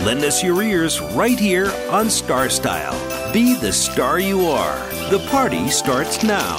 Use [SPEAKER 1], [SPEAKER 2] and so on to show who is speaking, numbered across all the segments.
[SPEAKER 1] Lend us your ears right here on Star Style. Be the star you are. The party starts now.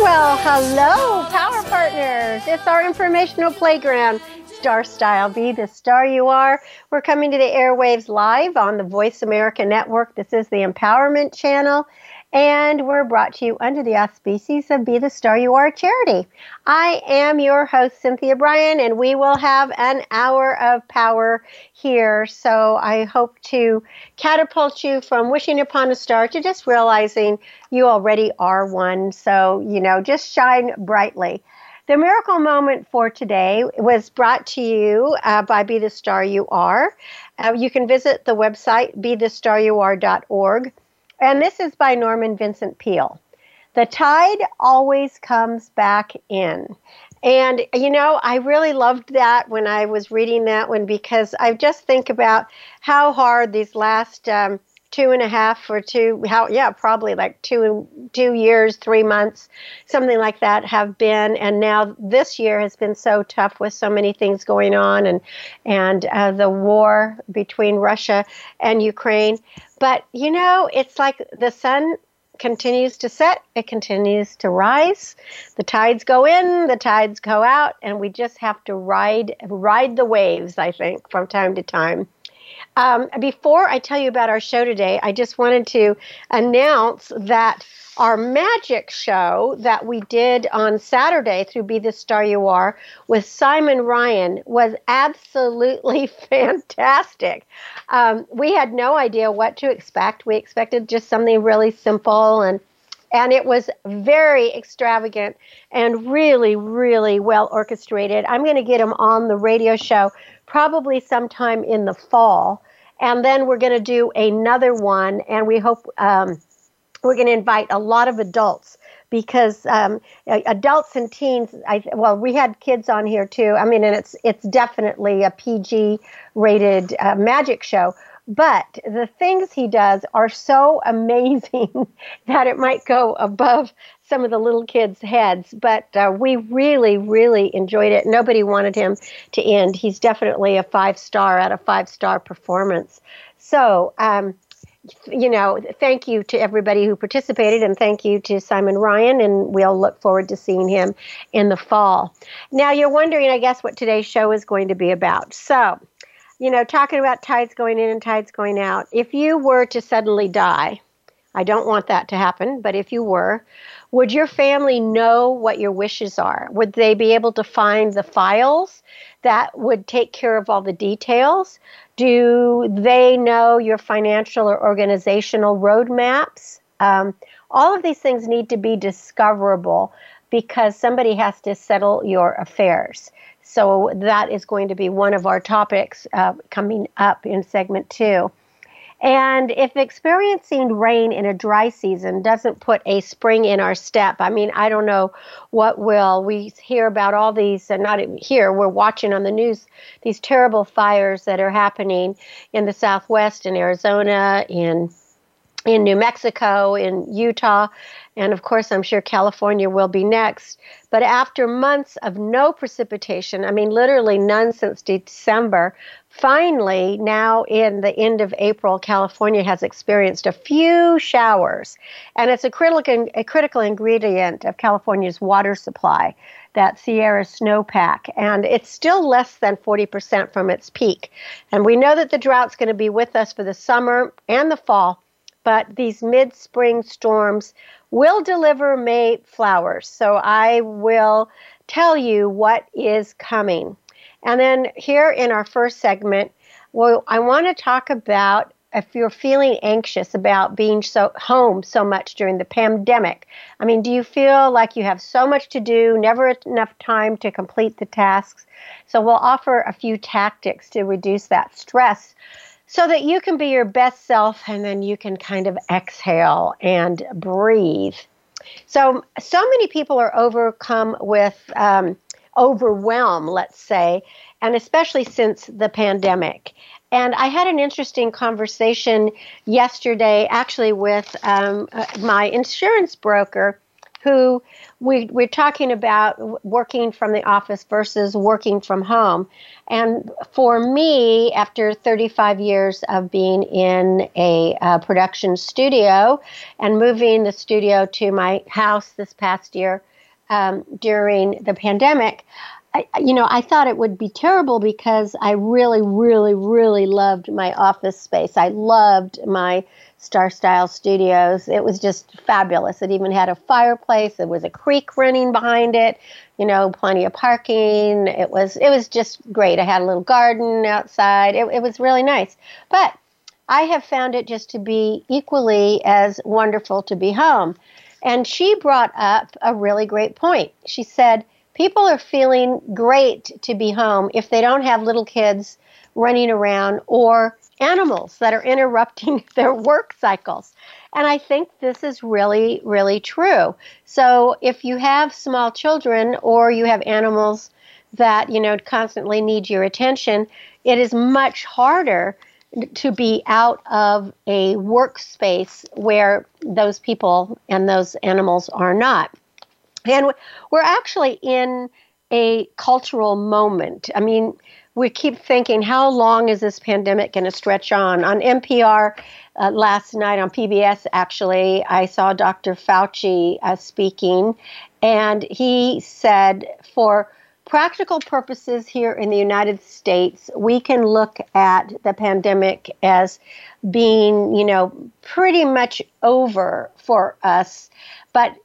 [SPEAKER 2] Well, hello, Power Partners. It's our informational playground. Star Style, be the star you are. We're coming to the airwaves live on the Voice America Network. This is the Empowerment Channel, and we're brought to you under the auspices of Be the Star You Are charity. I am your host, Cynthia Brian, and we will have an hour of power here. So I hope to catapult you from wishing upon a star to just realizing you already are one. So, you know, just shine brightly. The miracle moment for today was brought to you uh, by Be the Star You Are. Uh, you can visit the website be the star you bethestaryouare.org and this is by Norman Vincent Peale. The tide always comes back in. And, you know, I really loved that when I was reading that one because I just think about how hard these last um, two and a half or two, how, yeah, probably like two, two years, three months, something like that have been. And now this year has been so tough with so many things going on and, and uh, the war between Russia and Ukraine. But you know, it's like the sun continues to set, it continues to rise. The tides go in, the tides go out, and we just have to ride ride the waves, I think, from time to time. Um, before I tell you about our show today, I just wanted to announce that our magic show that we did on Saturday through Be the Star You Are with Simon Ryan was absolutely fantastic. Um, we had no idea what to expect. We expected just something really simple and and it was very extravagant and really, really well orchestrated. I'm going to get him on the radio show probably sometime in the fall. And then we're going to do another one, and we hope um, we're going to invite a lot of adults because um, adults and teens. I, well, we had kids on here too. I mean, and it's it's definitely a PG rated uh, magic show. But the things he does are so amazing that it might go above some of the little kids' heads. But uh, we really, really enjoyed it. Nobody wanted him to end. He's definitely a five star out of five star performance. So, um, you know, thank you to everybody who participated and thank you to Simon Ryan, and we'll look forward to seeing him in the fall. Now, you're wondering, I guess, what today's show is going to be about. So, you know, talking about tides going in and tides going out, if you were to suddenly die, I don't want that to happen, but if you were, would your family know what your wishes are? Would they be able to find the files that would take care of all the details? Do they know your financial or organizational roadmaps? Um, all of these things need to be discoverable because somebody has to settle your affairs. So that is going to be one of our topics uh, coming up in segment two. And if experiencing rain in a dry season doesn't put a spring in our step, I mean, I don't know what will. We hear about all these, and not here, we're watching on the news these terrible fires that are happening in the Southwest, in Arizona, in in New Mexico, in Utah, and of course, I'm sure California will be next. But after months of no precipitation, I mean, literally none since December, finally, now in the end of April, California has experienced a few showers. And it's a critical, a critical ingredient of California's water supply, that Sierra snowpack. And it's still less than 40% from its peak. And we know that the drought's going to be with us for the summer and the fall but these mid spring storms will deliver May flowers. So I will tell you what is coming. And then here in our first segment, well, I want to talk about if you're feeling anxious about being so home so much during the pandemic, I mean, do you feel like you have so much to do, never enough time to complete the tasks? So we'll offer a few tactics to reduce that stress so that you can be your best self and then you can kind of exhale and breathe. So, so many people are overcome with um, overwhelm, let's say, and especially since the pandemic. And I had an interesting conversation yesterday, actually, with um, uh, my insurance broker who we, we're talking about working from the office versus working from home. And for me, after 35 years of being in a uh, production studio and moving the studio to my house this past year um, during the pandemic, I, you know, I thought it would be terrible because I really, really, really loved my office space. I loved my Star Style Studios. It was just fabulous. It even had a fireplace. There was a creek running behind it. You know, plenty of parking. It was it was just great. I had a little garden outside. It, it was really nice. But I have found it just to be equally as wonderful to be home. And she brought up a really great point. She said people are feeling great to be home if they don't have little kids running around or animals that are interrupting their work cycles. And I think this is really, really true. So if you have small children or you have animals that, you know, constantly need your attention, it is much harder to be out of a workspace where those people and those animals are not. And we're actually in a cultural moment. I mean, we keep thinking, how long is this pandemic going to stretch on? On NPR uh, last night, on PBS, actually, I saw Dr. Fauci uh, speaking, and he said, for practical purposes here in the United States, we can look at the pandemic as being, you know, pretty much over for us. But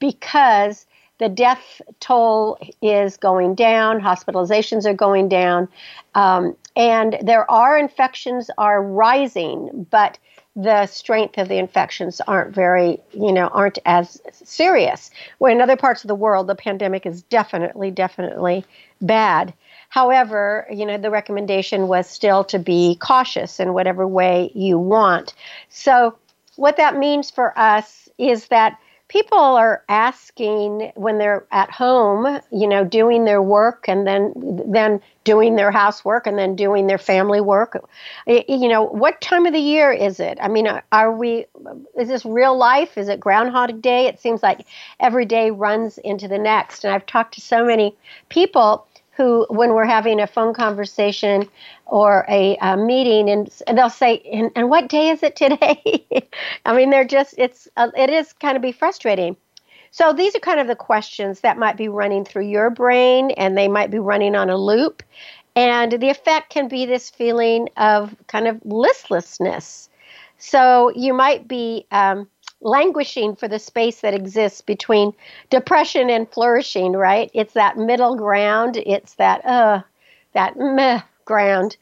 [SPEAKER 2] because the death toll is going down, hospitalizations are going down, um, and there are infections are rising, but the strength of the infections aren't very, you know, aren't as serious. Where in other parts of the world, the pandemic is definitely, definitely bad. However, you know, the recommendation was still to be cautious in whatever way you want. So, what that means for us is that people are asking when they're at home, you know, doing their work and then then doing their housework and then doing their family work. You know, what time of the year is it? I mean, are we is this real life? Is it groundhog day? It seems like every day runs into the next. And I've talked to so many people who, when we're having a phone conversation or a, a meeting, and, and, they'll say, and, and, what day is it today?" I mean, they're just it's uh, it is kind of be frustrating. So these are kind of the questions that might be running through your brain, and they might be running on a loop, and the effect can be this feeling of kind of listlessness. So you might be um, languishing for the space that exists between depression and flourishing, right? It's that middle ground. It's that, uh, that meh ground.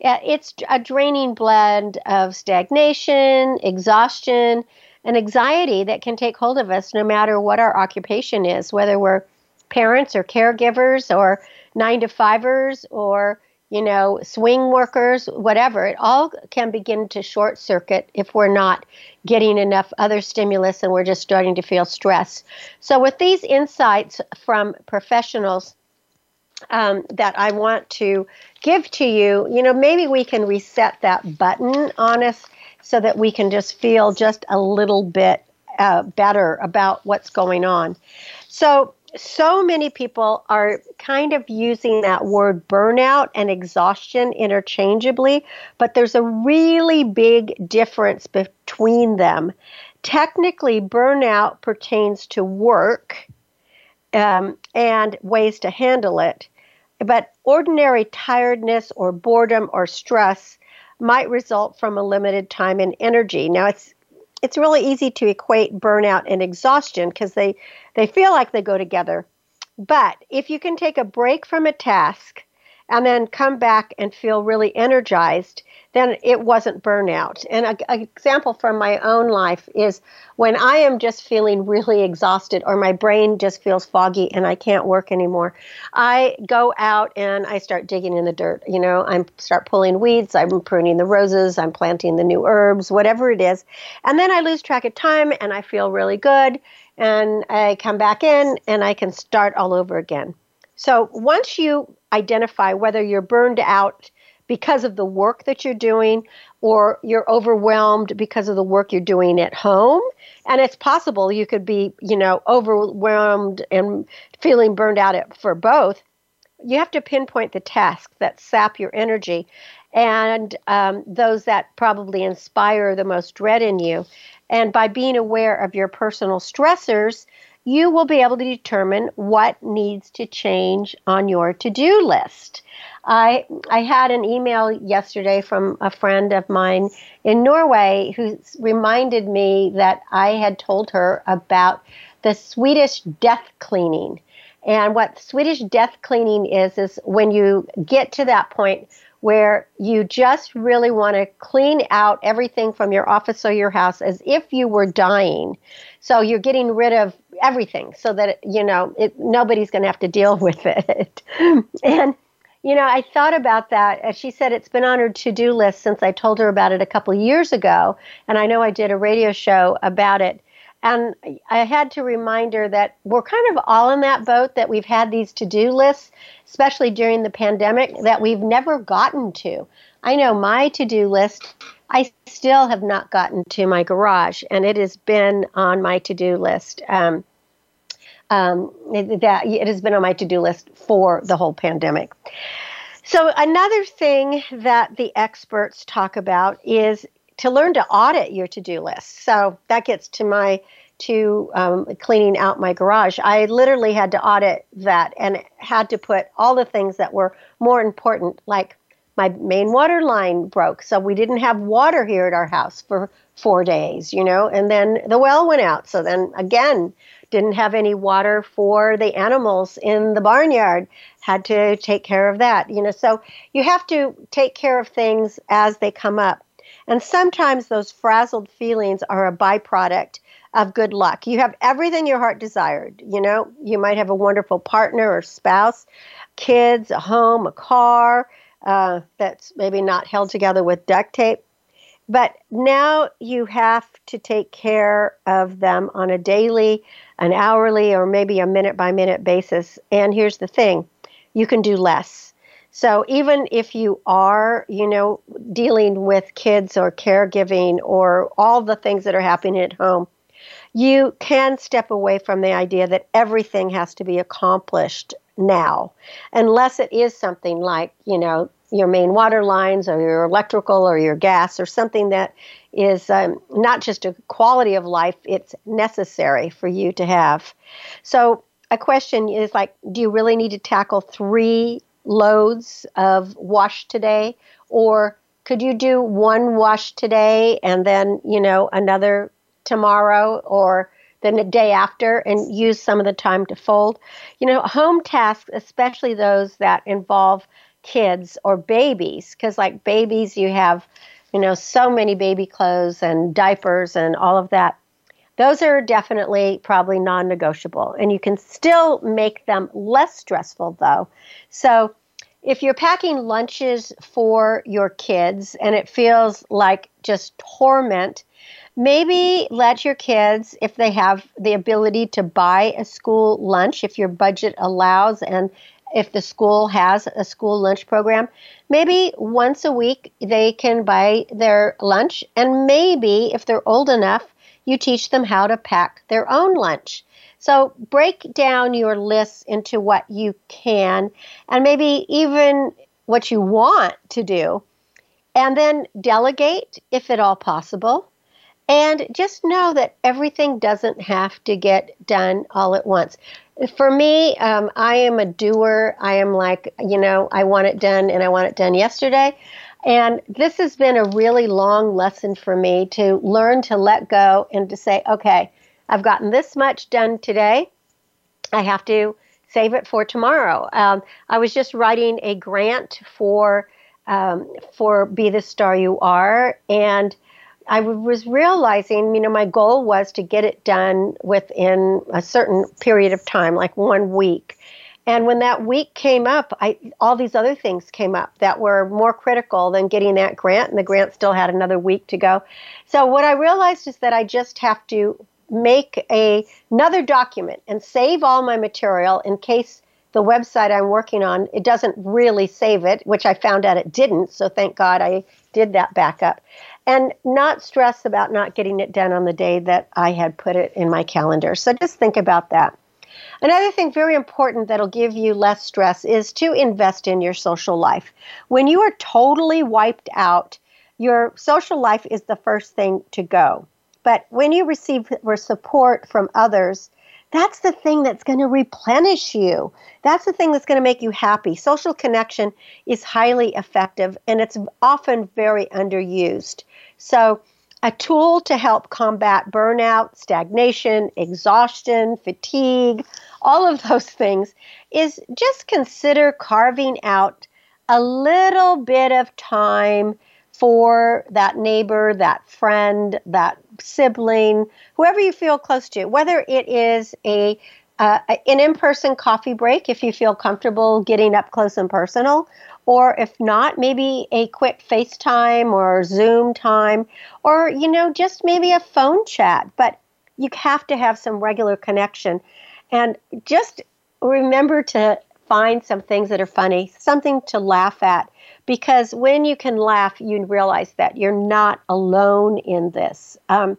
[SPEAKER 2] It's a draining blend of stagnation, exhaustion, and anxiety that can take hold of us no matter what our occupation is, whether we're parents or caregivers or nine to fivers or you know, swing workers, whatever, it all can begin to short circuit if we're not getting enough other stimulus and we're just starting to feel stress. So, with these insights from professionals um, that I want to give to you, you know, maybe we can reset that button on us so that we can just feel just a little bit uh, better about what's going on. So, so many people are kind of using that word burnout and exhaustion interchangeably, but there's a really big difference between them. Technically, burnout pertains to work um, and ways to handle it, but ordinary tiredness or boredom or stress might result from a limited time and energy. Now, it's it's really easy to equate burnout and exhaustion because they, they feel like they go together. But if you can take a break from a task and then come back and feel really energized, then it wasn't burnout. And an example from my own life is when I am just feeling really exhausted or my brain just feels foggy and I can't work anymore, I go out and I start digging in the dirt. You know, I start pulling weeds, I'm pruning the roses, I'm planting the new herbs, whatever it is. And then I lose track of time and I feel really good. And I come back in and I can start all over again. So once you identify whether you're burned out because of the work that you're doing or you're overwhelmed because of the work you're doing at home and it's possible you could be you know overwhelmed and feeling burned out for both you have to pinpoint the tasks that sap your energy and um, those that probably inspire the most dread in you and by being aware of your personal stressors you will be able to determine what needs to change on your to-do list. I I had an email yesterday from a friend of mine in Norway who reminded me that I had told her about the Swedish death cleaning. And what Swedish death cleaning is is when you get to that point where you just really want to clean out everything from your office or your house as if you were dying. So you're getting rid of everything so that you know it, nobody's going to have to deal with it. and you know, I thought about that. As she said, it's been on her to-do list since I told her about it a couple years ago, and I know I did a radio show about it. And I had to remind her that we're kind of all in that boat that we've had these to do lists, especially during the pandemic, that we've never gotten to. I know my to do list, I still have not gotten to my garage, and it has been on my to do list. Um, um, that it has been on my to-do list for the whole pandemic. So another thing that the experts talk about is to learn to audit your to-do list. So that gets to my to um, cleaning out my garage. I literally had to audit that and had to put all the things that were more important, like my main water line broke, so we didn't have water here at our house for four days, you know, and then the well went out, so then again didn't have any water for the animals in the barnyard had to take care of that you know so you have to take care of things as they come up and sometimes those frazzled feelings are a byproduct of good luck you have everything your heart desired you know you might have a wonderful partner or spouse kids a home a car uh, that's maybe not held together with duct tape but now you have to take care of them on a daily, an hourly, or maybe a minute by minute basis. And here's the thing you can do less. So even if you are, you know, dealing with kids or caregiving or all the things that are happening at home, you can step away from the idea that everything has to be accomplished now, unless it is something like, you know, your main water lines or your electrical or your gas or something that is um, not just a quality of life, it's necessary for you to have. So, a question is like, do you really need to tackle three loads of wash today? Or could you do one wash today and then, you know, another tomorrow or then the day after and use some of the time to fold? You know, home tasks, especially those that involve kids or babies because like babies you have you know so many baby clothes and diapers and all of that those are definitely probably non-negotiable and you can still make them less stressful though so if you're packing lunches for your kids and it feels like just torment maybe let your kids if they have the ability to buy a school lunch if your budget allows and if the school has a school lunch program, maybe once a week they can buy their lunch. And maybe if they're old enough, you teach them how to pack their own lunch. So break down your lists into what you can and maybe even what you want to do. And then delegate if at all possible. And just know that everything doesn't have to get done all at once. For me, um, I am a doer. I am like, you know, I want it done and I want it done yesterday. And this has been a really long lesson for me to learn to let go and to say, okay, I've gotten this much done today. I have to save it for tomorrow. Um, I was just writing a grant for um, for Be the Star You Are, and I was realizing, you know, my goal was to get it done within a certain period of time, like one week. And when that week came up, I all these other things came up that were more critical than getting that grant, and the grant still had another week to go. So what I realized is that I just have to make a, another document and save all my material in case the website I'm working on it doesn't really save it, which I found out it didn't. So thank God I did that backup, and not stress about not getting it done on the day that I had put it in my calendar. So just think about that. Another thing very important that'll give you less stress is to invest in your social life. When you are totally wiped out, your social life is the first thing to go. But when you receive support from others, that's the thing that's going to replenish you. That's the thing that's going to make you happy. Social connection is highly effective and it's often very underused. So, a tool to help combat burnout, stagnation, exhaustion, fatigue, all of those things is just consider carving out a little bit of time for that neighbor, that friend, that sibling, whoever you feel close to, whether it is a uh, an in-person coffee break if you feel comfortable getting up close and personal or if not maybe a quick facetime or zoom time or you know just maybe a phone chat but you have to have some regular connection and just remember to find some things that are funny something to laugh at because when you can laugh, you realize that you're not alone in this. Um,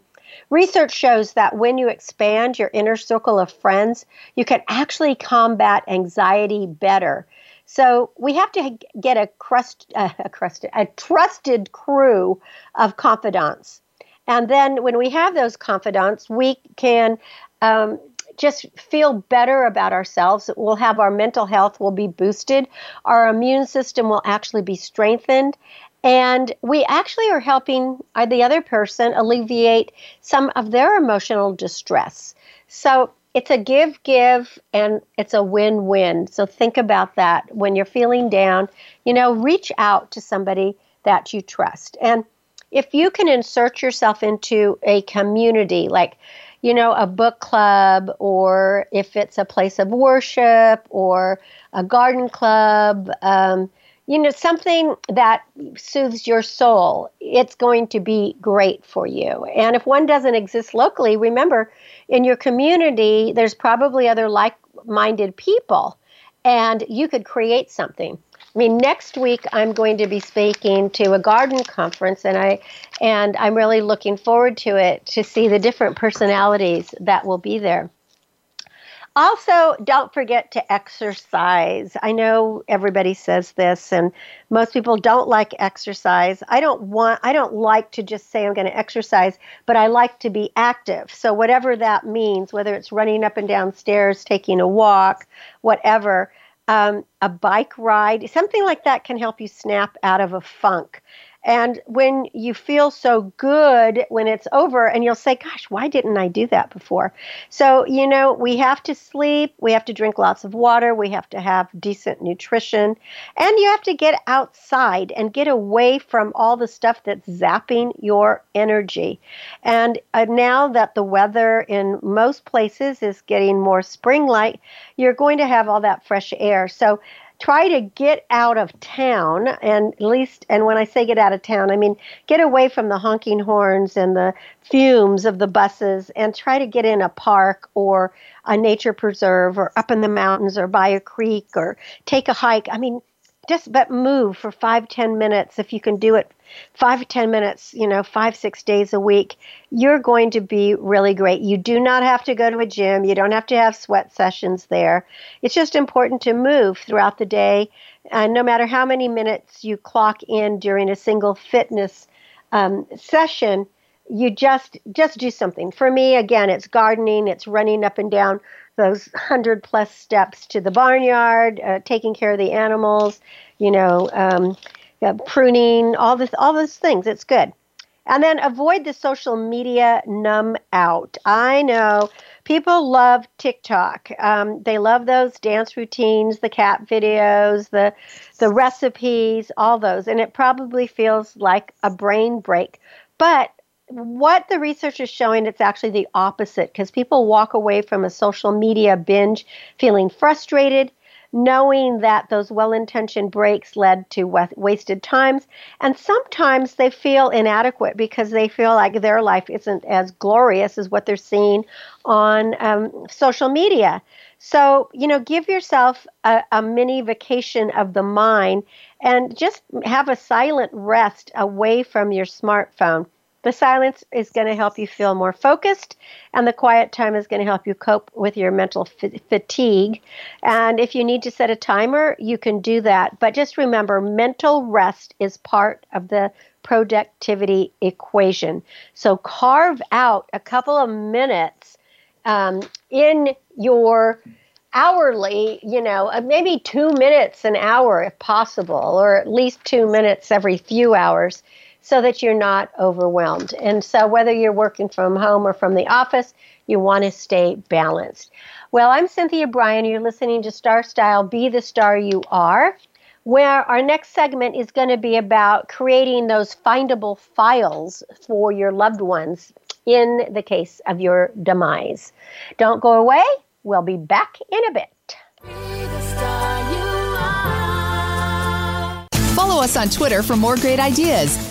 [SPEAKER 2] research shows that when you expand your inner circle of friends, you can actually combat anxiety better. So we have to get a crust, uh, a crusted, a trusted crew of confidants. And then when we have those confidants, we can um, just feel better about ourselves. We'll have our mental health will be boosted. Our immune system will actually be strengthened. And we actually are helping uh, the other person alleviate some of their emotional distress. So it's a give, give, and it's a win win. So think about that when you're feeling down. You know, reach out to somebody that you trust. And if you can insert yourself into a community, like you know, a book club or if it's a place of worship or a garden club, um, you know, something that soothes your soul, it's going to be great for you. And if one doesn't exist locally, remember in your community, there's probably other like minded people and you could create something. I mean, next week I'm going to be speaking to a garden conference, and I and I'm really looking forward to it to see the different personalities that will be there. Also, don't forget to exercise. I know everybody says this, and most people don't like exercise. I don't want, I don't like to just say I'm going to exercise, but I like to be active. So, whatever that means, whether it's running up and down stairs, taking a walk, whatever, um, a bike ride, something like that can help you snap out of a funk. And when you feel so good when it's over, and you'll say, Gosh, why didn't I do that before? So, you know, we have to sleep, we have to drink lots of water, we have to have decent nutrition, and you have to get outside and get away from all the stuff that's zapping your energy. And uh, now that the weather in most places is getting more spring like, you're going to have all that fresh air. So, try to get out of town and at least and when i say get out of town i mean get away from the honking horns and the fumes of the buses and try to get in a park or a nature preserve or up in the mountains or by a creek or take a hike. I mean just but move for five ten minutes if you can do it five ten minutes, you know, five, six days a week, you're going to be really great. You do not have to go to a gym. You don't have to have sweat sessions there. It's just important to move throughout the day. And no matter how many minutes you clock in during a single fitness um, session, you just just do something. For me, again, it's gardening, it's running up and down those hundred plus steps to the barnyard, uh, taking care of the animals, you know, um, uh, pruning, all this, all those things. It's good. And then avoid the social media numb out. I know people love TikTok. Um, they love those dance routines, the cat videos, the the recipes, all those, and it probably feels like a brain break. But what the research is showing, it's actually the opposite because people walk away from a social media binge feeling frustrated, knowing that those well intentioned breaks led to wasted times. And sometimes they feel inadequate because they feel like their life isn't as glorious as what they're seeing on um, social media. So, you know, give yourself a, a mini vacation of the mind and just have a silent rest away from your smartphone. The silence is going to help you feel more focused, and the quiet time is going to help you cope with your mental f- fatigue. And if you need to set a timer, you can do that. But just remember, mental rest is part of the productivity equation. So carve out a couple of minutes um, in your hourly, you know, uh, maybe two minutes an hour if possible, or at least two minutes every few hours so that you're not overwhelmed. And so, whether you're working from home or from the office, you want to stay balanced. Well, I'm Cynthia Brian. You're listening to Star Style Be the Star You Are, where our next segment is going to be about creating those findable files for your loved ones in the case of your demise. Don't go away. We'll be back in a bit.
[SPEAKER 3] Follow us on Twitter for more great ideas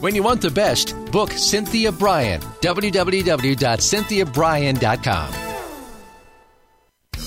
[SPEAKER 4] When you want the best, book Cynthia Brian. www.cynthiabrian.com.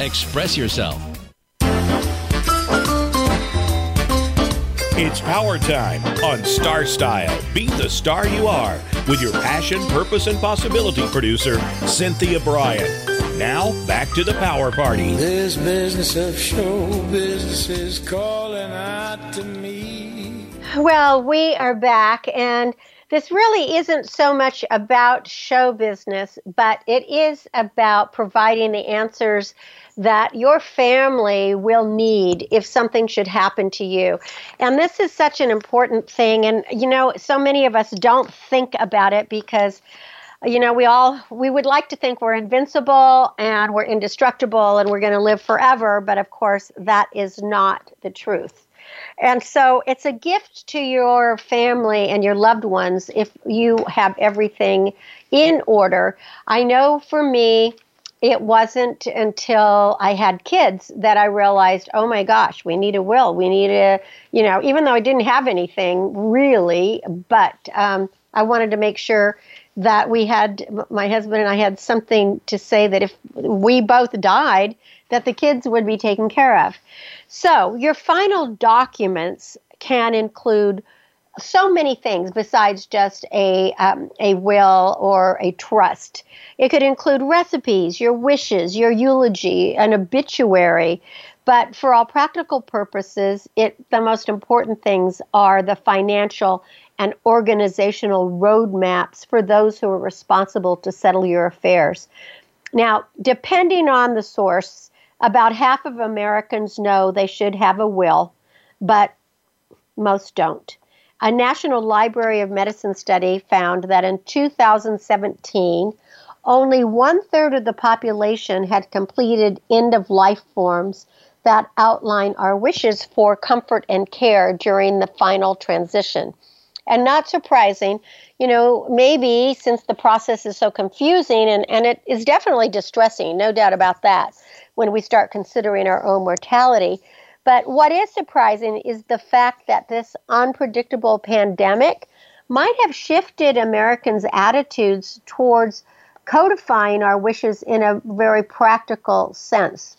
[SPEAKER 4] express yourself.
[SPEAKER 5] It's power time on Star Style. Be the star you are with your passion, purpose, and possibility producer, Cynthia Brian. Now, back to the power party.
[SPEAKER 6] This business of show business is calling out to me.
[SPEAKER 2] Well, we are back, and this really isn't so much about show business, but it is about providing the answers that your family will need if something should happen to you. And this is such an important thing. And, you know, so many of us don't think about it because you know we all we would like to think we're invincible and we're indestructible and we're going to live forever but of course that is not the truth and so it's a gift to your family and your loved ones if you have everything in order i know for me it wasn't until I had kids that I realized, oh my gosh, we need a will. We need a, you know, even though I didn't have anything really, but um, I wanted to make sure that we had, my husband and I had something to say that if we both died, that the kids would be taken care of. So your final documents can include so many things besides just a um, a will or a trust. It could include recipes, your wishes, your eulogy, an obituary. But for all practical purposes, it the most important things are the financial and organizational roadmaps for those who are responsible to settle your affairs. Now, depending on the source, about half of Americans know they should have a will, but most don't. A National Library of Medicine study found that in 2017, only one third of the population had completed end of life forms that outline our wishes for comfort and care during the final transition. And not surprising, you know, maybe since the process is so confusing and, and it is definitely distressing, no doubt about that, when we start considering our own mortality. But what is surprising is the fact that this unpredictable pandemic might have shifted Americans' attitudes towards codifying our wishes in a very practical sense.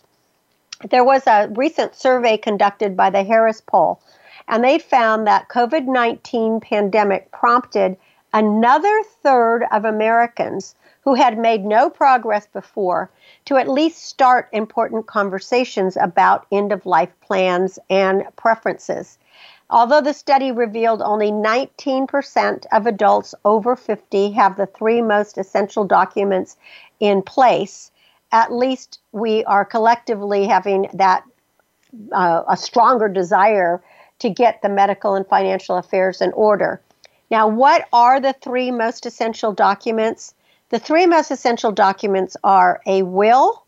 [SPEAKER 2] There was a recent survey conducted by the Harris Poll, and they found that COVID-19 pandemic prompted another third of Americans who had made no progress before to at least start important conversations about end of life plans and preferences. Although the study revealed only 19% of adults over 50 have the three most essential documents in place, at least we are collectively having that uh, a stronger desire to get the medical and financial affairs in order. Now, what are the three most essential documents? The three most essential documents are a will,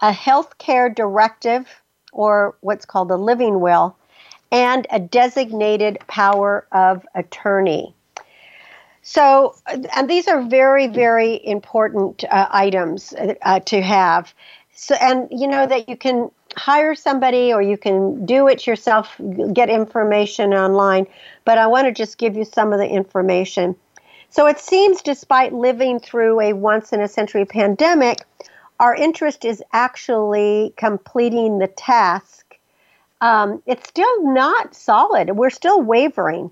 [SPEAKER 2] a health care directive, or what's called a living will, and a designated power of attorney. So, and these are very, very important uh, items uh, to have. So, and you know that you can hire somebody or you can do it yourself, get information online. But I want to just give you some of the information. So it seems, despite living through a once in a century pandemic, our interest is actually completing the task. Um, it's still not solid. We're still wavering.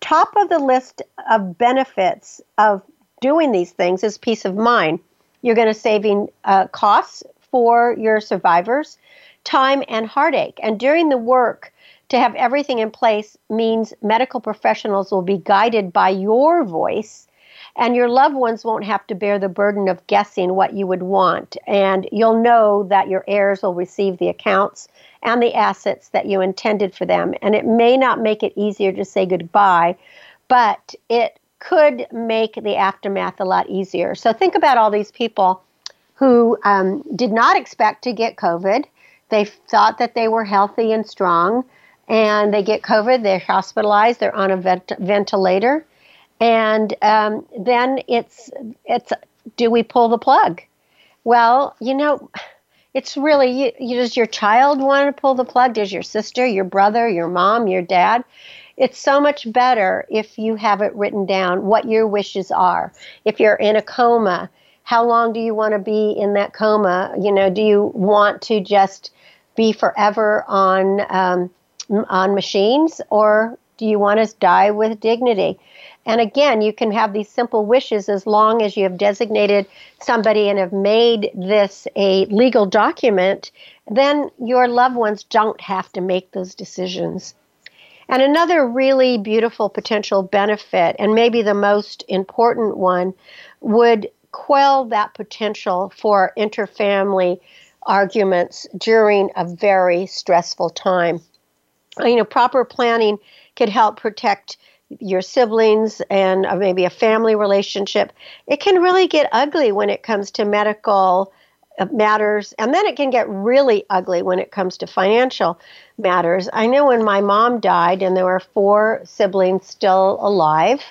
[SPEAKER 2] Top of the list of benefits of doing these things is peace of mind. You're going to saving uh, costs for your survivors, time and heartache. And during the work, to have everything in place means medical professionals will be guided by your voice and your loved ones won't have to bear the burden of guessing what you would want. And you'll know that your heirs will receive the accounts and the assets that you intended for them. And it may not make it easier to say goodbye, but it could make the aftermath a lot easier. So think about all these people who um, did not expect to get COVID. They thought that they were healthy and strong and they get COVID, they're hospitalized, they're on a vent- ventilator, and um, then it's it's do we pull the plug? Well, you know, it's really you, you, does your child want to pull the plug? Does your sister, your brother, your mom, your dad? It's so much better if you have it written down what your wishes are. If you're in a coma, how long do you want to be in that coma? You know, do you want to just be forever on um, on machines, or do you want to die with dignity? And again, you can have these simple wishes as long as you have designated somebody and have made this a legal document, then your loved ones don't have to make those decisions. And another really beautiful potential benefit, and maybe the most important one, would quell that potential for interfamily arguments during a very stressful time you know, proper planning could help protect your siblings and uh, maybe a family relationship. It can really get ugly when it comes to medical uh, matters, and then it can get really ugly when it comes to financial matters. I know when my mom died, and there were four siblings still alive.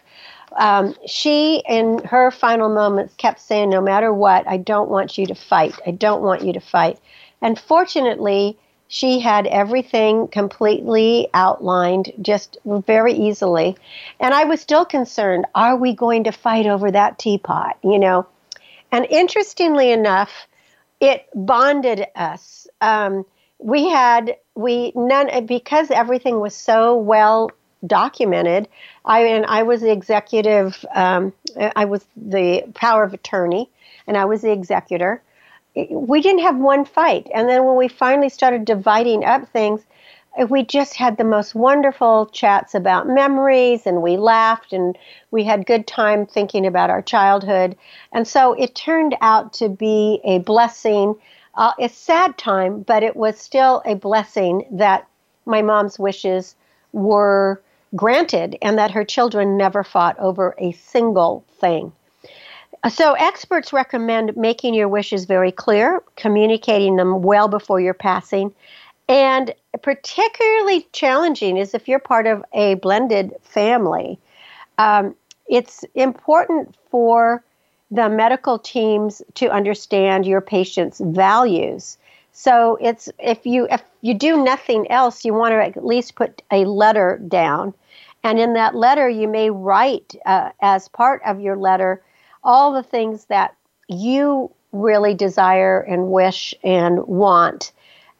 [SPEAKER 2] Um, she, in her final moments, kept saying, No matter what, I don't want you to fight. I don't want you to fight. And fortunately, she had everything completely outlined just very easily. And I was still concerned are we going to fight over that teapot? You know? And interestingly enough, it bonded us. Um, we had, we none, because everything was so well documented. I and I was the executive. Um, I was the power of attorney, and I was the executor. We didn't have one fight, and then when we finally started dividing up things, we just had the most wonderful chats about memories and we laughed and we had good time thinking about our childhood. And so it turned out to be a blessing. Uh, a sad time but it was still a blessing that my mom's wishes were granted and that her children never fought over a single thing so, experts recommend making your wishes very clear, communicating them well before your passing, and particularly challenging is if you're part of a blended family. Um, it's important for the medical teams to understand your patient's values. So it's if you if you do nothing else, you want to at least put a letter down, and in that letter you may write uh, as part of your letter all the things that you really desire and wish and want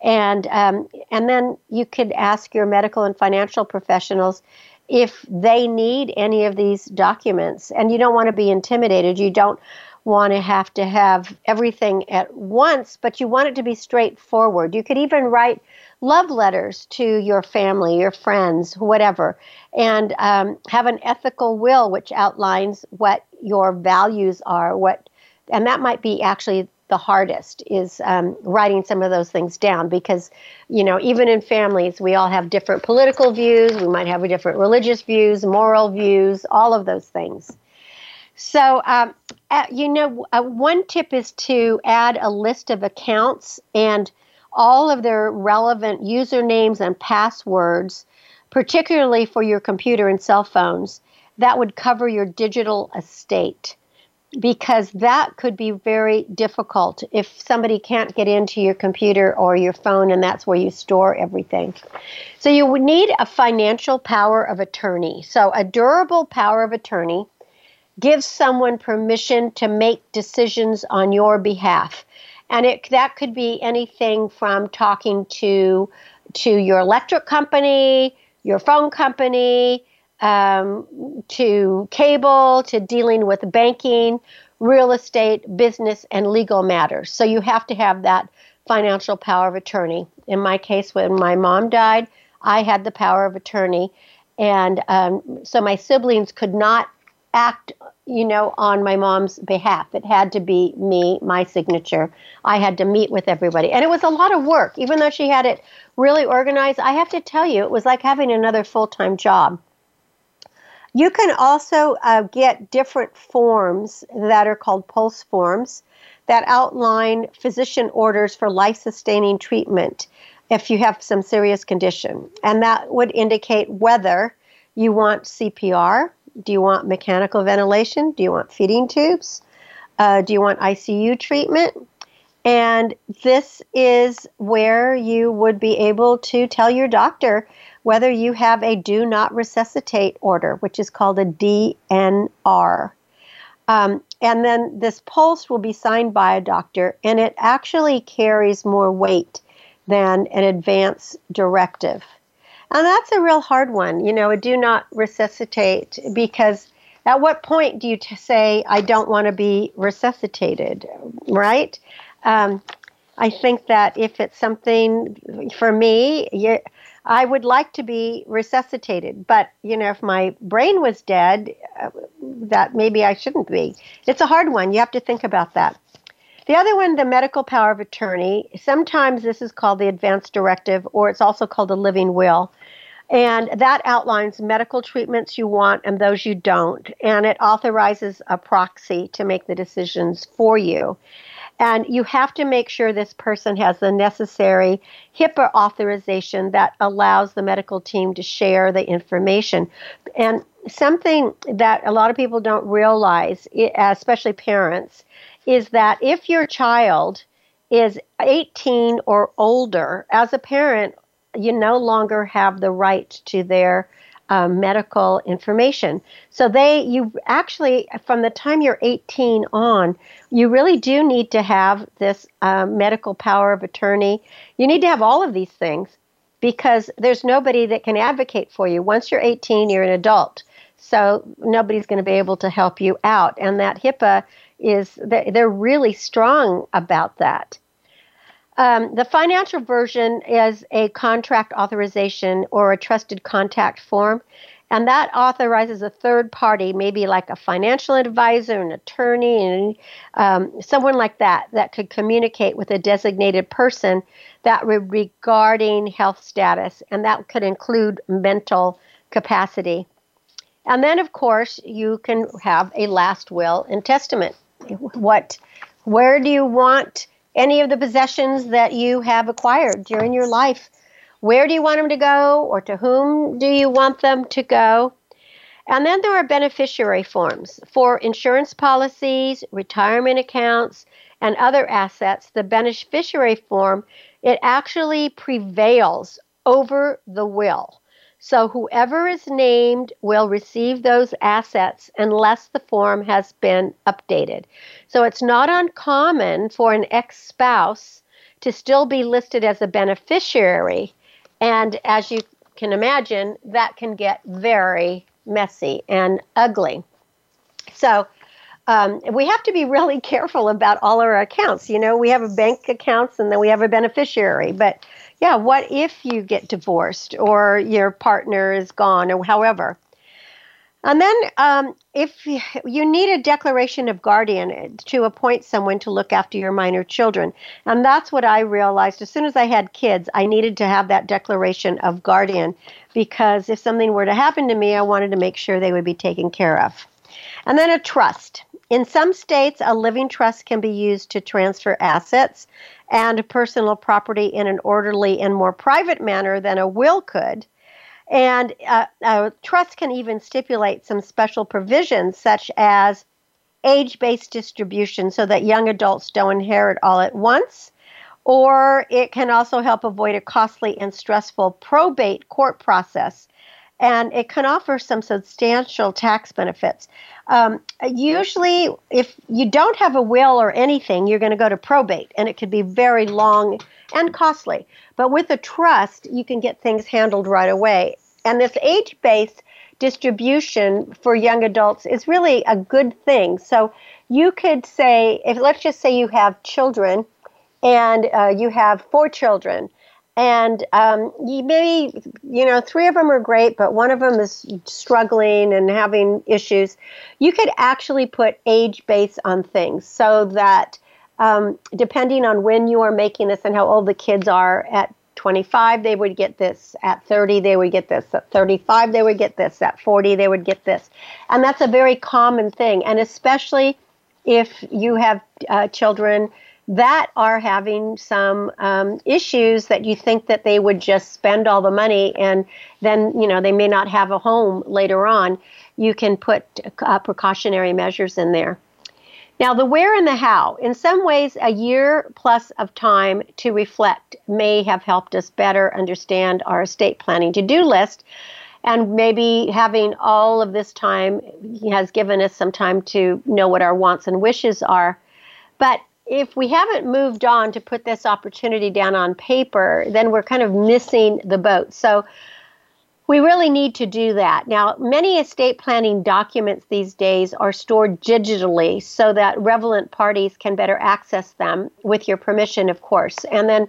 [SPEAKER 2] and um, and then you could ask your medical and financial professionals if they need any of these documents. And you don't want to be intimidated. You don't want to have to have everything at once, but you want it to be straightforward. You could even write love letters to your family, your friends, whatever, and um, have an ethical will which outlines what your values are. What, and that might be actually the hardest is um, writing some of those things down because, you know, even in families, we all have different political views, we might have different religious views, moral views, all of those things. So, um, uh, you know, uh, one tip is to add a list of accounts and all of their relevant usernames and passwords, particularly for your computer and cell phones. That would cover your digital estate because that could be very difficult if somebody can't get into your computer or your phone and that's where you store everything. So you would need a financial power of attorney. So a durable power of attorney gives someone permission to make decisions on your behalf. And it that could be anything from talking to to your electric company, your phone company, um, to cable, to dealing with banking, real estate, business, and legal matters. So you have to have that financial power of attorney. In my case, when my mom died, I had the power of attorney. And um, so my siblings could not act, you know, on my mom's behalf. It had to be me, my signature. I had to meet with everybody. And it was a lot of work. Even though she had it really organized, I have to tell you, it was like having another full time job. You can also uh, get different forms that are called POLST forms that outline physician orders for life sustaining treatment if you have some serious condition. And that would indicate whether you want CPR, do you want mechanical ventilation, do you want feeding tubes, uh, do you want ICU treatment? And this is where you would be able to tell your doctor whether you have a do not resuscitate order, which is called a DNR. Um, and then this POLST will be signed by a doctor, and it actually carries more weight than an advance directive. And that's a real hard one, you know, a do not resuscitate, because at what point do you t- say, I don't want to be resuscitated, right? Um, I think that if it's something for me, I would like to be resuscitated, but you know, if my brain was dead, uh, that maybe I shouldn't be. It's a hard one. You have to think about that. The other one, the medical power of attorney, sometimes this is called the advance directive, or it's also called a living will. And that outlines medical treatments you want and those you don't. And it authorizes a proxy to make the decisions for you. And you have to make sure this person has the necessary HIPAA authorization that allows the medical team to share the information. And something that a lot of people don't realize, especially parents, is that if your child is 18 or older, as a parent, you no longer have the right to their um, medical information. So they, you actually, from the time you're 18 on, you really do need to have this um, medical power of attorney. You need to have all of these things. because there's nobody that can advocate for you. Once you're 18, you're an adult. So nobody's going to be able to help you out. And that HIPAA is, they're really strong about that. Um, the financial version is a contract authorization or a trusted contact form. And that authorizes a third party, maybe like a financial advisor, an attorney, and um, someone like that, that could communicate with a designated person that regarding health status, and that could include mental capacity. And then, of course, you can have a last will and testament. What, where do you want any of the possessions that you have acquired during your life? Where do you want them to go, or to whom do you want them to go? And then there are beneficiary forms for insurance policies, retirement accounts, and other assets. The beneficiary form, it actually prevails over the will. So whoever is named will receive those assets unless the form has been updated. So it's not uncommon for an ex spouse to still be listed as a beneficiary and as you can imagine, that can get very messy and ugly. So, um, we have to be really careful about all our accounts. You know, we have a bank accounts and then we have a beneficiary. But yeah, what if you get divorced or your partner is gone or however? And then, um, if you need a declaration of guardian to appoint someone to look after your minor children, and that's what I realized as soon as I had kids, I needed to have that declaration of guardian because if something were to happen to me, I wanted to make sure they would be taken care of. And then a trust. In some states, a living trust can be used to transfer assets and personal property in an orderly and more private manner than a will could. And uh, a trust can even stipulate some special provisions, such as age based distribution, so that young adults don't inherit all at once. Or it can also help avoid a costly and stressful probate court process. And it can offer some substantial tax benefits. Um, usually, if you don't have a will or anything, you're going to go to probate, and it could be very long and costly. But with a trust, you can get things handled right away. And this age based distribution for young adults is really a good thing. So you could say, if let's just say you have children and uh, you have four children, and um, you maybe you know three of them are great, but one of them is struggling and having issues. You could actually put age base on things so that um, depending on when you are making this and how old the kids are at 25 they would get this at 30 they would get this at 35 they would get this at 40 they would get this and that's a very common thing and especially if you have uh, children that are having some um, issues that you think that they would just spend all the money and then you know they may not have a home later on you can put uh, precautionary measures in there now, the where and the how. In some ways, a year plus of time to reflect may have helped us better understand our estate planning to do list. And maybe having all of this time has given us some time to know what our wants and wishes are. But if we haven't moved on to put this opportunity down on paper, then we're kind of missing the boat. So we really need to do that. Now, many estate planning documents these days are stored digitally so that relevant parties can better access them with your permission, of course. And then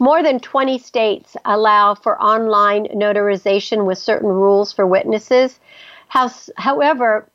[SPEAKER 2] more than 20 states allow for online notarization with certain rules for witnesses. However,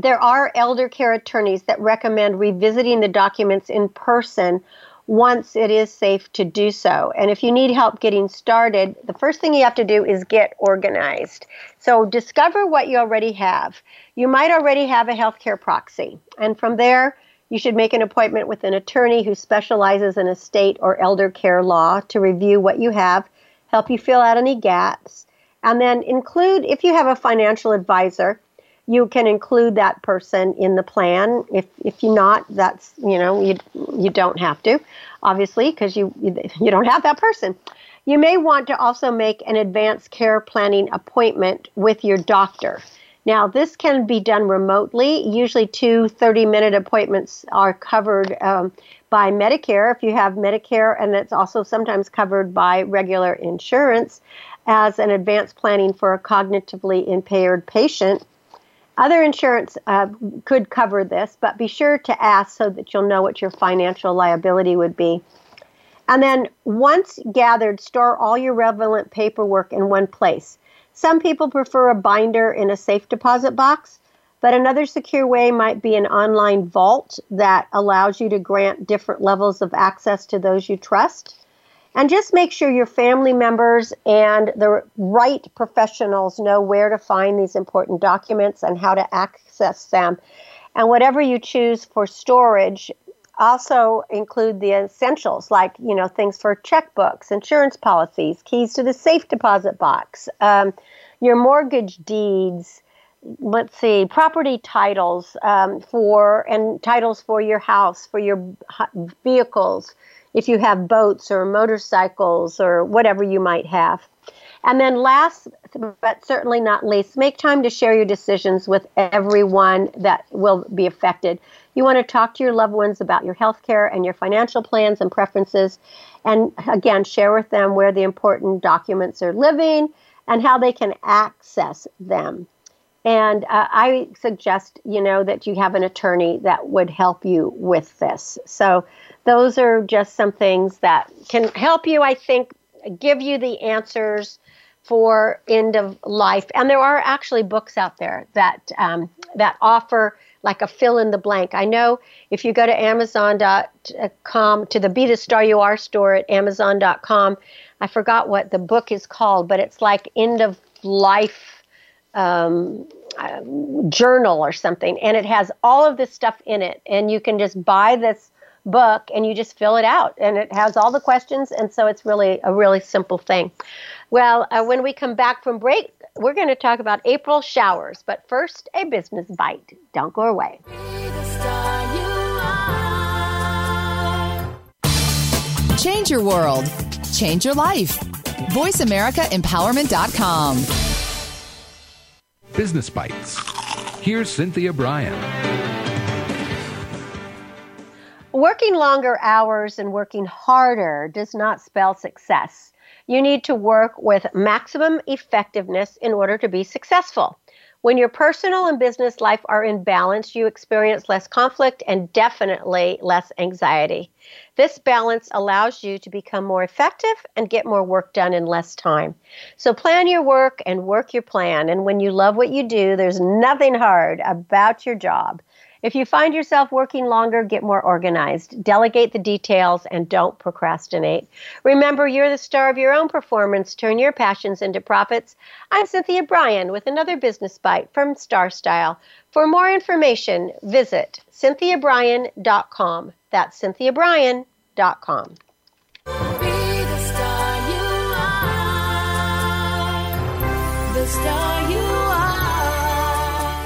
[SPEAKER 2] there are elder care attorneys that recommend revisiting the documents in person once it is safe to do so. And if you need help getting started, the first thing you have to do is get organized. So discover what you already have. You might already have a healthcare proxy, and from there, you should make an appointment with an attorney who specializes in estate or elder care law to review what you have, help you fill out any gaps, and then include, if you have a financial advisor, you can include that person in the plan. If if you not, that's you know you you don't have to, obviously, because you you don't have that person. You may want to also make an advanced care planning appointment with your doctor. Now, this can be done remotely. Usually, two 30 minute appointments are covered um, by Medicare if you have Medicare, and it's also sometimes covered by regular insurance as an advanced planning for a cognitively impaired patient. Other insurance uh, could cover this, but be sure to ask so that you'll know what your financial liability would be. And then, once gathered, store all your relevant paperwork in one place. Some people prefer a binder in a safe deposit box, but another secure way might be an online vault that allows you to grant different levels of access to those you trust. And just make sure your family members and the right professionals know where to find these important documents and how to access them. And whatever you choose for storage, also include the essentials like you know things for checkbooks, insurance policies, keys to the safe deposit box, um, your mortgage deeds. Let's see, property titles um, for and titles for your house, for your vehicles, if you have boats or motorcycles or whatever you might have. And then, last but certainly not least, make time to share your decisions with everyone that will be affected. You want to talk to your loved ones about your health care and your financial plans and preferences. And again, share with them where the important documents are living and how they can access them. And uh, I suggest, you know, that you have an attorney that would help you with this. So those are just some things that can help you, I think, give you the answers for end of life. And there are actually books out there that um, that offer like a fill in the blank. I know if you go to Amazon.com to the Be the Star You Are store at Amazon.com, I forgot what the book is called, but it's like end of life um, uh, journal or something, and it has all of this stuff in it, and you can just buy this book and you just fill it out and it has all the questions. And so it's really a really simple thing. Well uh, when we come back from break we're going to talk about april showers but first a business bite. Don't go away.
[SPEAKER 3] Change your world. Change your life. Voiceamericaempowerment.com
[SPEAKER 7] business bites. Here's cynthia brian
[SPEAKER 2] Working longer hours and working harder does not spell success. You need to work with maximum effectiveness in order to be successful. When your personal and business life are in balance, you experience less conflict and definitely less anxiety. This balance allows you to become more effective and get more work done in less time. So plan your work and work your plan. And when you love what you do, there's nothing hard about your job. If you find yourself working longer, get more organized. Delegate the details and don't procrastinate. Remember, you're the star of your own performance. Turn your passions into profits. I'm Cynthia Brian with another business bite from Star Style. For more information, visit cynthiabrian.com. That's cynthiabrian.com.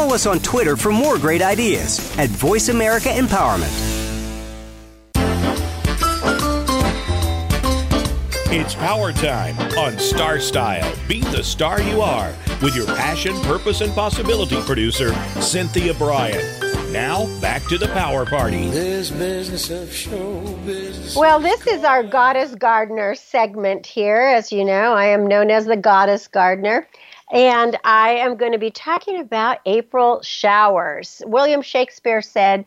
[SPEAKER 8] Follow us on Twitter for more great ideas at Voice America Empowerment.
[SPEAKER 5] It's power time on Star Style. Be the star you are with your passion, purpose, and possibility producer, Cynthia Brian. Now, back to the power party.
[SPEAKER 2] This business of show business. Well, this is our Goddess Gardener segment here. As you know, I am known as the Goddess Gardener. And I am going to be talking about April showers. William Shakespeare said,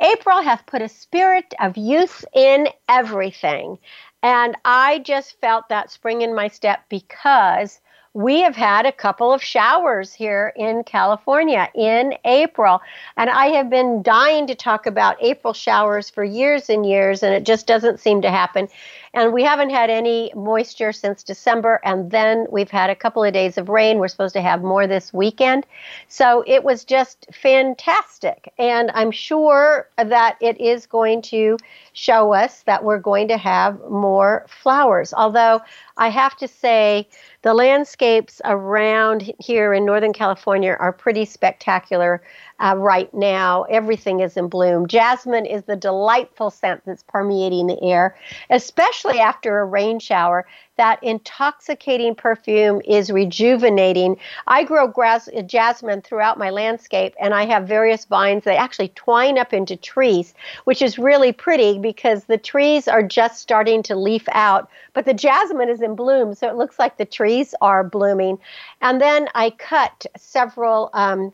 [SPEAKER 2] April hath put a spirit of youth in everything. And I just felt that spring in my step because we have had a couple of showers here in California in April. And I have been dying to talk about April showers for years and years, and it just doesn't seem to happen. And we haven't had any moisture since December. And then we've had a couple of days of rain. We're supposed to have more this weekend. So it was just fantastic. And I'm sure that it is going to show us that we're going to have more flowers. Although I have to say, the landscapes around here in Northern California are pretty spectacular uh, right now. Everything is in bloom. Jasmine is the delightful scent that's permeating the air, especially after a rain shower. That intoxicating perfume is rejuvenating. I grow grass, jasmine throughout my landscape, and I have various vines that actually twine up into trees, which is really pretty because the trees are just starting to leaf out, but the jasmine is in bloom, so it looks like the trees are blooming. And then I cut several. Um,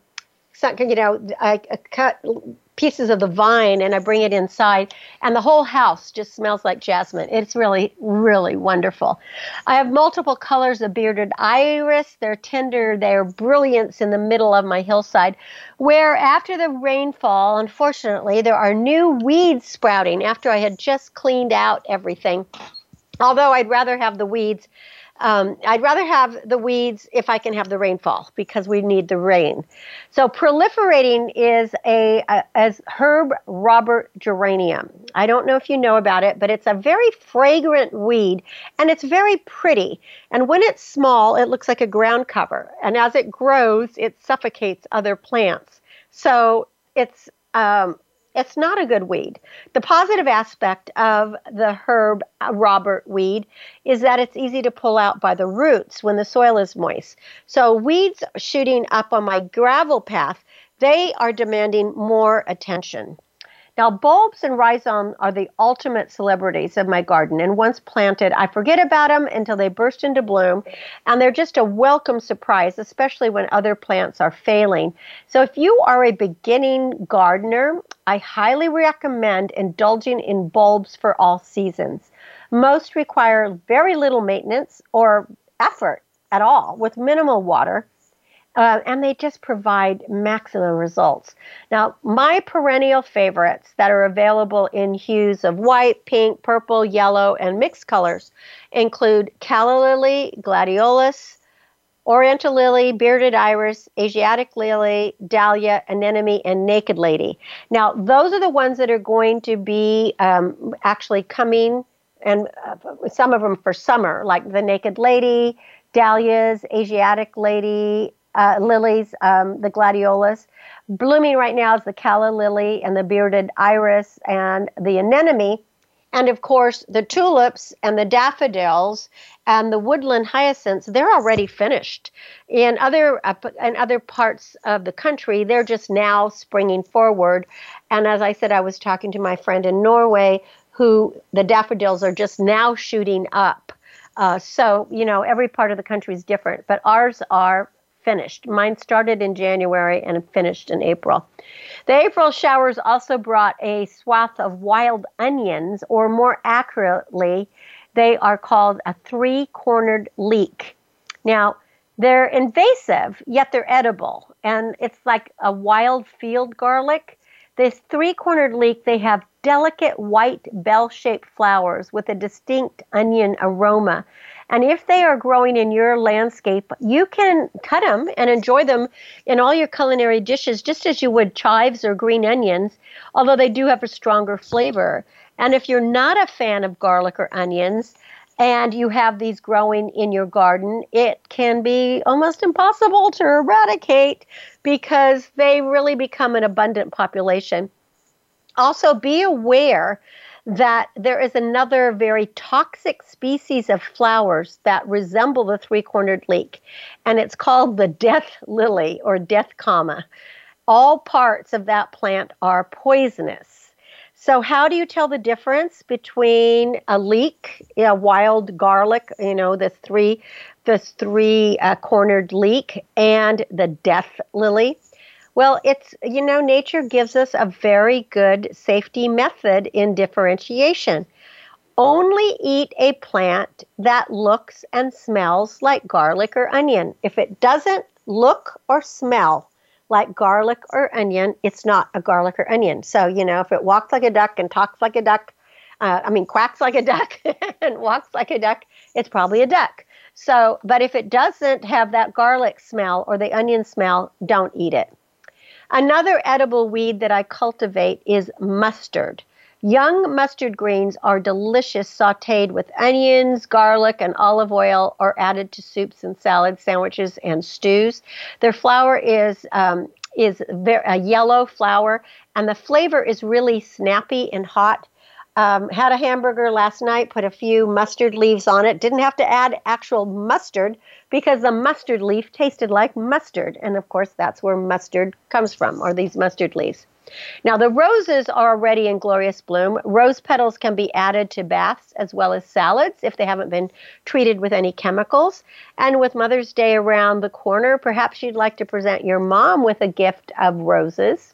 [SPEAKER 2] you know, I, I cut pieces of the vine and I bring it inside, and the whole house just smells like jasmine. It's really, really wonderful. I have multiple colors of bearded iris. They're tender, they're brilliance in the middle of my hillside, where after the rainfall, unfortunately, there are new weeds sprouting after I had just cleaned out everything. Although I'd rather have the weeds um, I'd rather have the weeds if I can have the rainfall because we need the rain. So proliferating is a, a, as herb Robert geranium. I don't know if you know about it, but it's a very fragrant weed and it's very pretty. And when it's small, it looks like a ground cover, and as it grows, it suffocates other plants. So it's um, it's not a good weed. The positive aspect of the herb uh, Robert weed is that it's easy to pull out by the roots when the soil is moist. So, weeds shooting up on my gravel path, they are demanding more attention. Now, bulbs and rhizome are the ultimate celebrities of my garden, and once planted, I forget about them until they burst into bloom, and they're just a welcome surprise, especially when other plants are failing. So, if you are a beginning gardener, I highly recommend indulging in bulbs for all seasons. Most require very little maintenance or effort at all with minimal water uh, and they just provide maximum results. Now, my perennial favorites that are available in hues of white, pink, purple, yellow, and mixed colors include calla lily, gladiolus, oriental lily, bearded iris, Asiatic lily, dahlia, anemone, and naked lady. Now, those are the ones that are going to be um, actually coming, and uh, some of them for summer, like the naked lady, dahlias, Asiatic lady, uh, lilies, um, the gladiolus. Blooming right now is the calla lily and the bearded iris and the anemone. And of course, the tulips and the daffodils and the woodland hyacinths, they're already finished. In other, uh, in other parts of the country, they're just now springing forward. And as I said, I was talking to my friend in Norway who the daffodils are just now shooting up. Uh, so, you know, every part of the country is different, but ours are finished. Mine started in January and finished in April. The April showers also brought a swath of wild onions, or more accurately, they are called a three cornered leek. Now, they're invasive, yet they're edible, and it's like a wild field garlic. This three cornered leek, they have delicate white bell shaped flowers with a distinct onion aroma. And if they are growing in your landscape, you can cut them and enjoy them in all your culinary dishes, just as you would chives or green onions, although they do have a stronger flavor. And if you're not a fan of garlic or onions, and you have these growing in your garden, it can be almost impossible to eradicate because they really become an abundant population. Also, be aware that there is another very toxic species of flowers that resemble the three cornered leek, and it's called the death lily or death camas. All parts of that plant are poisonous. So, how do you tell the difference between a leek, a wild garlic, you know, the three the three uh, cornered leek, and the death lily. Well, it's, you know, nature gives us a very good safety method in differentiation. Only eat a plant that looks and smells like garlic or onion. If it doesn't look or smell like garlic or onion, it's not a garlic or onion. So, you know, if it walks like a duck and talks like a duck, uh, I mean, quacks like a duck and walks like a duck, it's probably a duck. So, but if it doesn't have that garlic smell or the onion smell, don't eat it. Another edible weed that I cultivate is mustard. Young mustard greens are delicious sauteed with onions, garlic, and olive oil, or added to soups and salads, sandwiches, and stews. Their flower is um, is a yellow flower, and the flavor is really snappy and hot. Um, had a hamburger last night, put a few mustard leaves on it. Didn't have to add actual mustard because the mustard leaf tasted like mustard. And of course, that's where mustard comes from, or these mustard leaves. Now, the roses are already in glorious bloom. Rose petals can be added to baths as well as salads if they haven't been treated with any chemicals. And with Mother's Day around the corner, perhaps you'd like to present your mom with a gift of roses.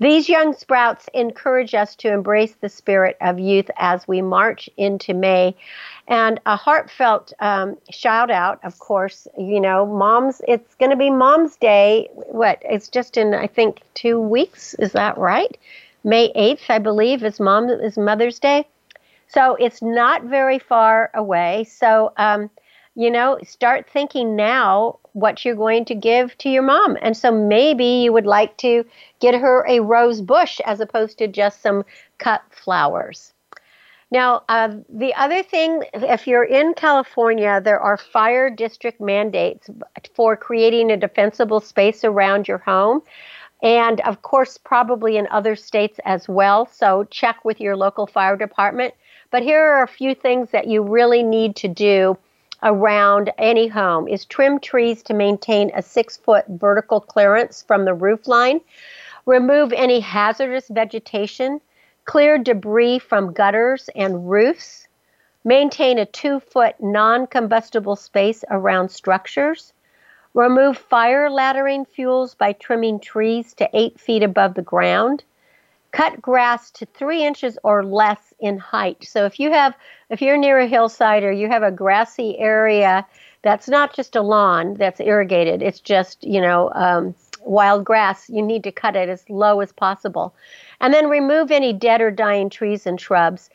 [SPEAKER 2] These young sprouts encourage us to embrace the spirit of youth as we march into May. And a heartfelt um, shout out, of course, you know, moms, it's going to be Mom's Day. What? It's just in, I think, two weeks. Is that right? May 8th, I believe, is Mom is Mother's Day. So it's not very far away. So, um, you know, start thinking now what you're going to give to your mom. And so maybe you would like to get her a rose bush as opposed to just some cut flowers. Now, uh, the other thing, if you're in California, there are fire district mandates for creating a defensible space around your home. And of course, probably in other states as well. So check with your local fire department. But here are a few things that you really need to do around any home is trim trees to maintain a six foot vertical clearance from the roof line, remove any hazardous vegetation, clear debris from gutters and roofs, maintain a two foot non combustible space around structures, remove fire laddering fuels by trimming trees to eight feet above the ground, cut grass to three inches or less in height. So if you have, if you're near a hillside or you have a grassy area that's not just a lawn that's irrigated, it's just, you know, um, wild grass, you need to cut it as low as possible. And then remove any dead or dying trees and shrubs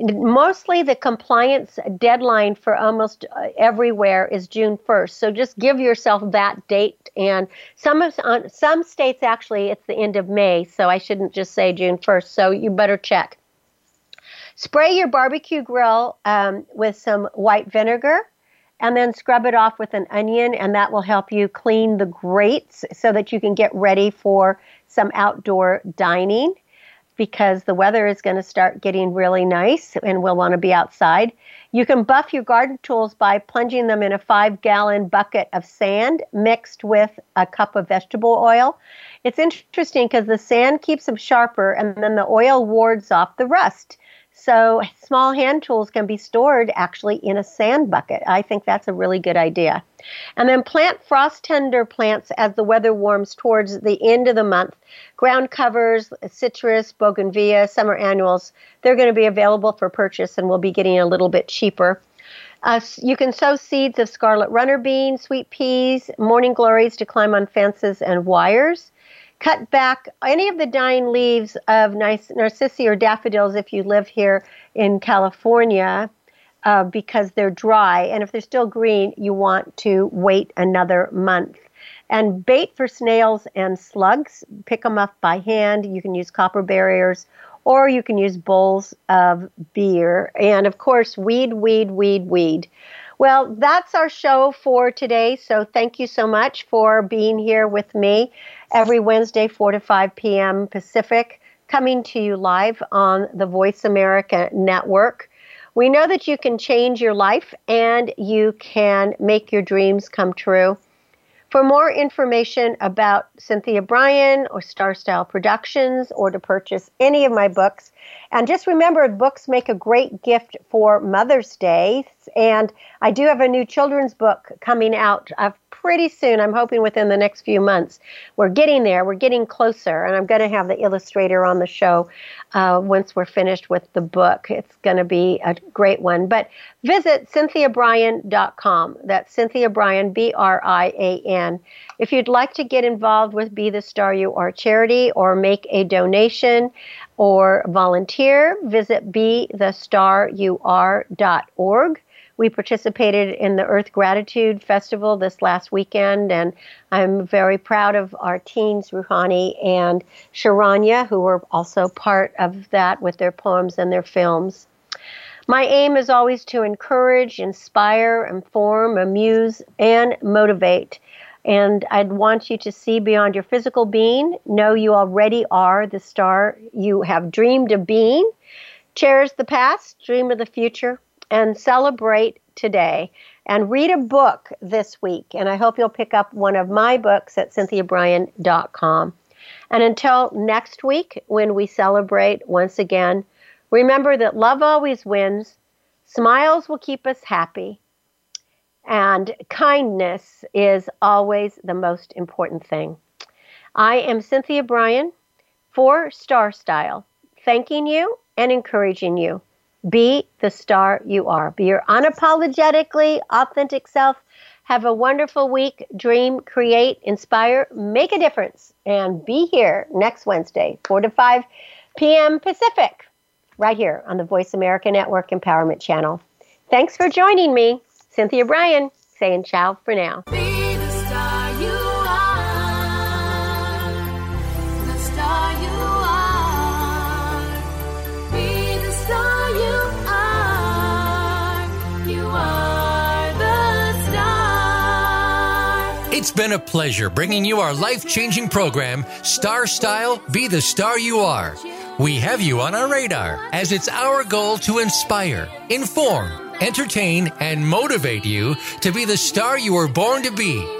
[SPEAKER 2] mostly the compliance deadline for almost uh, everywhere is June 1st. So just give yourself that date. And some of some states actually it's the end of May, so I shouldn't just say June 1st. So you better check. Spray your barbecue grill um, with some white vinegar and then scrub it off with an onion, and that will help you clean the grates so that you can get ready for some outdoor dining because the weather is going to start getting really nice and we'll want to be outside. You can buff your garden tools by plunging them in a five gallon bucket of sand mixed with a cup of vegetable oil. It's interesting because the sand keeps them sharper and then the oil wards off the rust. So small hand tools can be stored actually in a sand bucket. I think that's a really good idea. And then plant frost tender plants as the weather warms towards the end of the month. Ground covers, citrus, bougainvillea, summer annuals, they're going to be available for purchase and will be getting a little bit cheaper. Uh, you can sow seeds of scarlet runner beans, sweet peas, morning glories to climb on fences and wires cut back any of the dying leaves of narcissi or daffodils if you live here in California uh, because they're dry. And if they're still green, you want to wait another month. And bait for snails and slugs, pick them up by hand. You can use copper barriers or you can use bowls of beer. And of course, weed, weed, weed, weed. Well, that's our show for today. So thank you so much for being here with me every Wednesday, 4 to 5 p.m. Pacific, coming to you live on the Voice America Network. We know that you can change your life and you can make your dreams come true. For more information about Cynthia Brian or Star Style Productions or to purchase any of my books, and just remember, books make a great gift for Mother's Day. And I do have a new children's book coming out uh, pretty soon. I'm hoping within the next few months. We're getting there. We're getting closer. And I'm going to have the illustrator on the show uh, once we're finished with the book. It's going to be a great one. But visit cynthiabrian.com. That's Cynthia Brian, B R I A N. If you'd like to get involved with Be the Star You Are charity or make a donation, or volunteer, visit bethestaryouare.org. We participated in the Earth Gratitude Festival this last weekend, and I'm very proud of our teens, Ruhani and Sharanya, who were also part of that with their poems and their films. My aim is always to encourage, inspire, inform, amuse, and motivate. And I'd want you to see beyond your physical being, know you already are the star you have dreamed of being. Cherish the past, dream of the future, and celebrate today. And read a book this week. And I hope you'll pick up one of my books at cynthiabrian.com. And until next week, when we celebrate once again, remember that love always wins, smiles will keep us happy and kindness is always the most important thing. I am Cynthia Brian for Star Style, thanking you and encouraging you. Be the star you are. Be your unapologetically authentic self. Have a wonderful week. Dream, create, inspire, make a difference. And be here next Wednesday, 4 to 5 p.m. Pacific, right here on the Voice America Network Empowerment Channel. Thanks for joining me. Cynthia Brian saying ciao for now.
[SPEAKER 4] It's been a pleasure bringing you our life changing program, Star Style Be the Star You Are. We have you on our radar as it's our goal to inspire, inform, entertain, and motivate you to be the star you were born to be.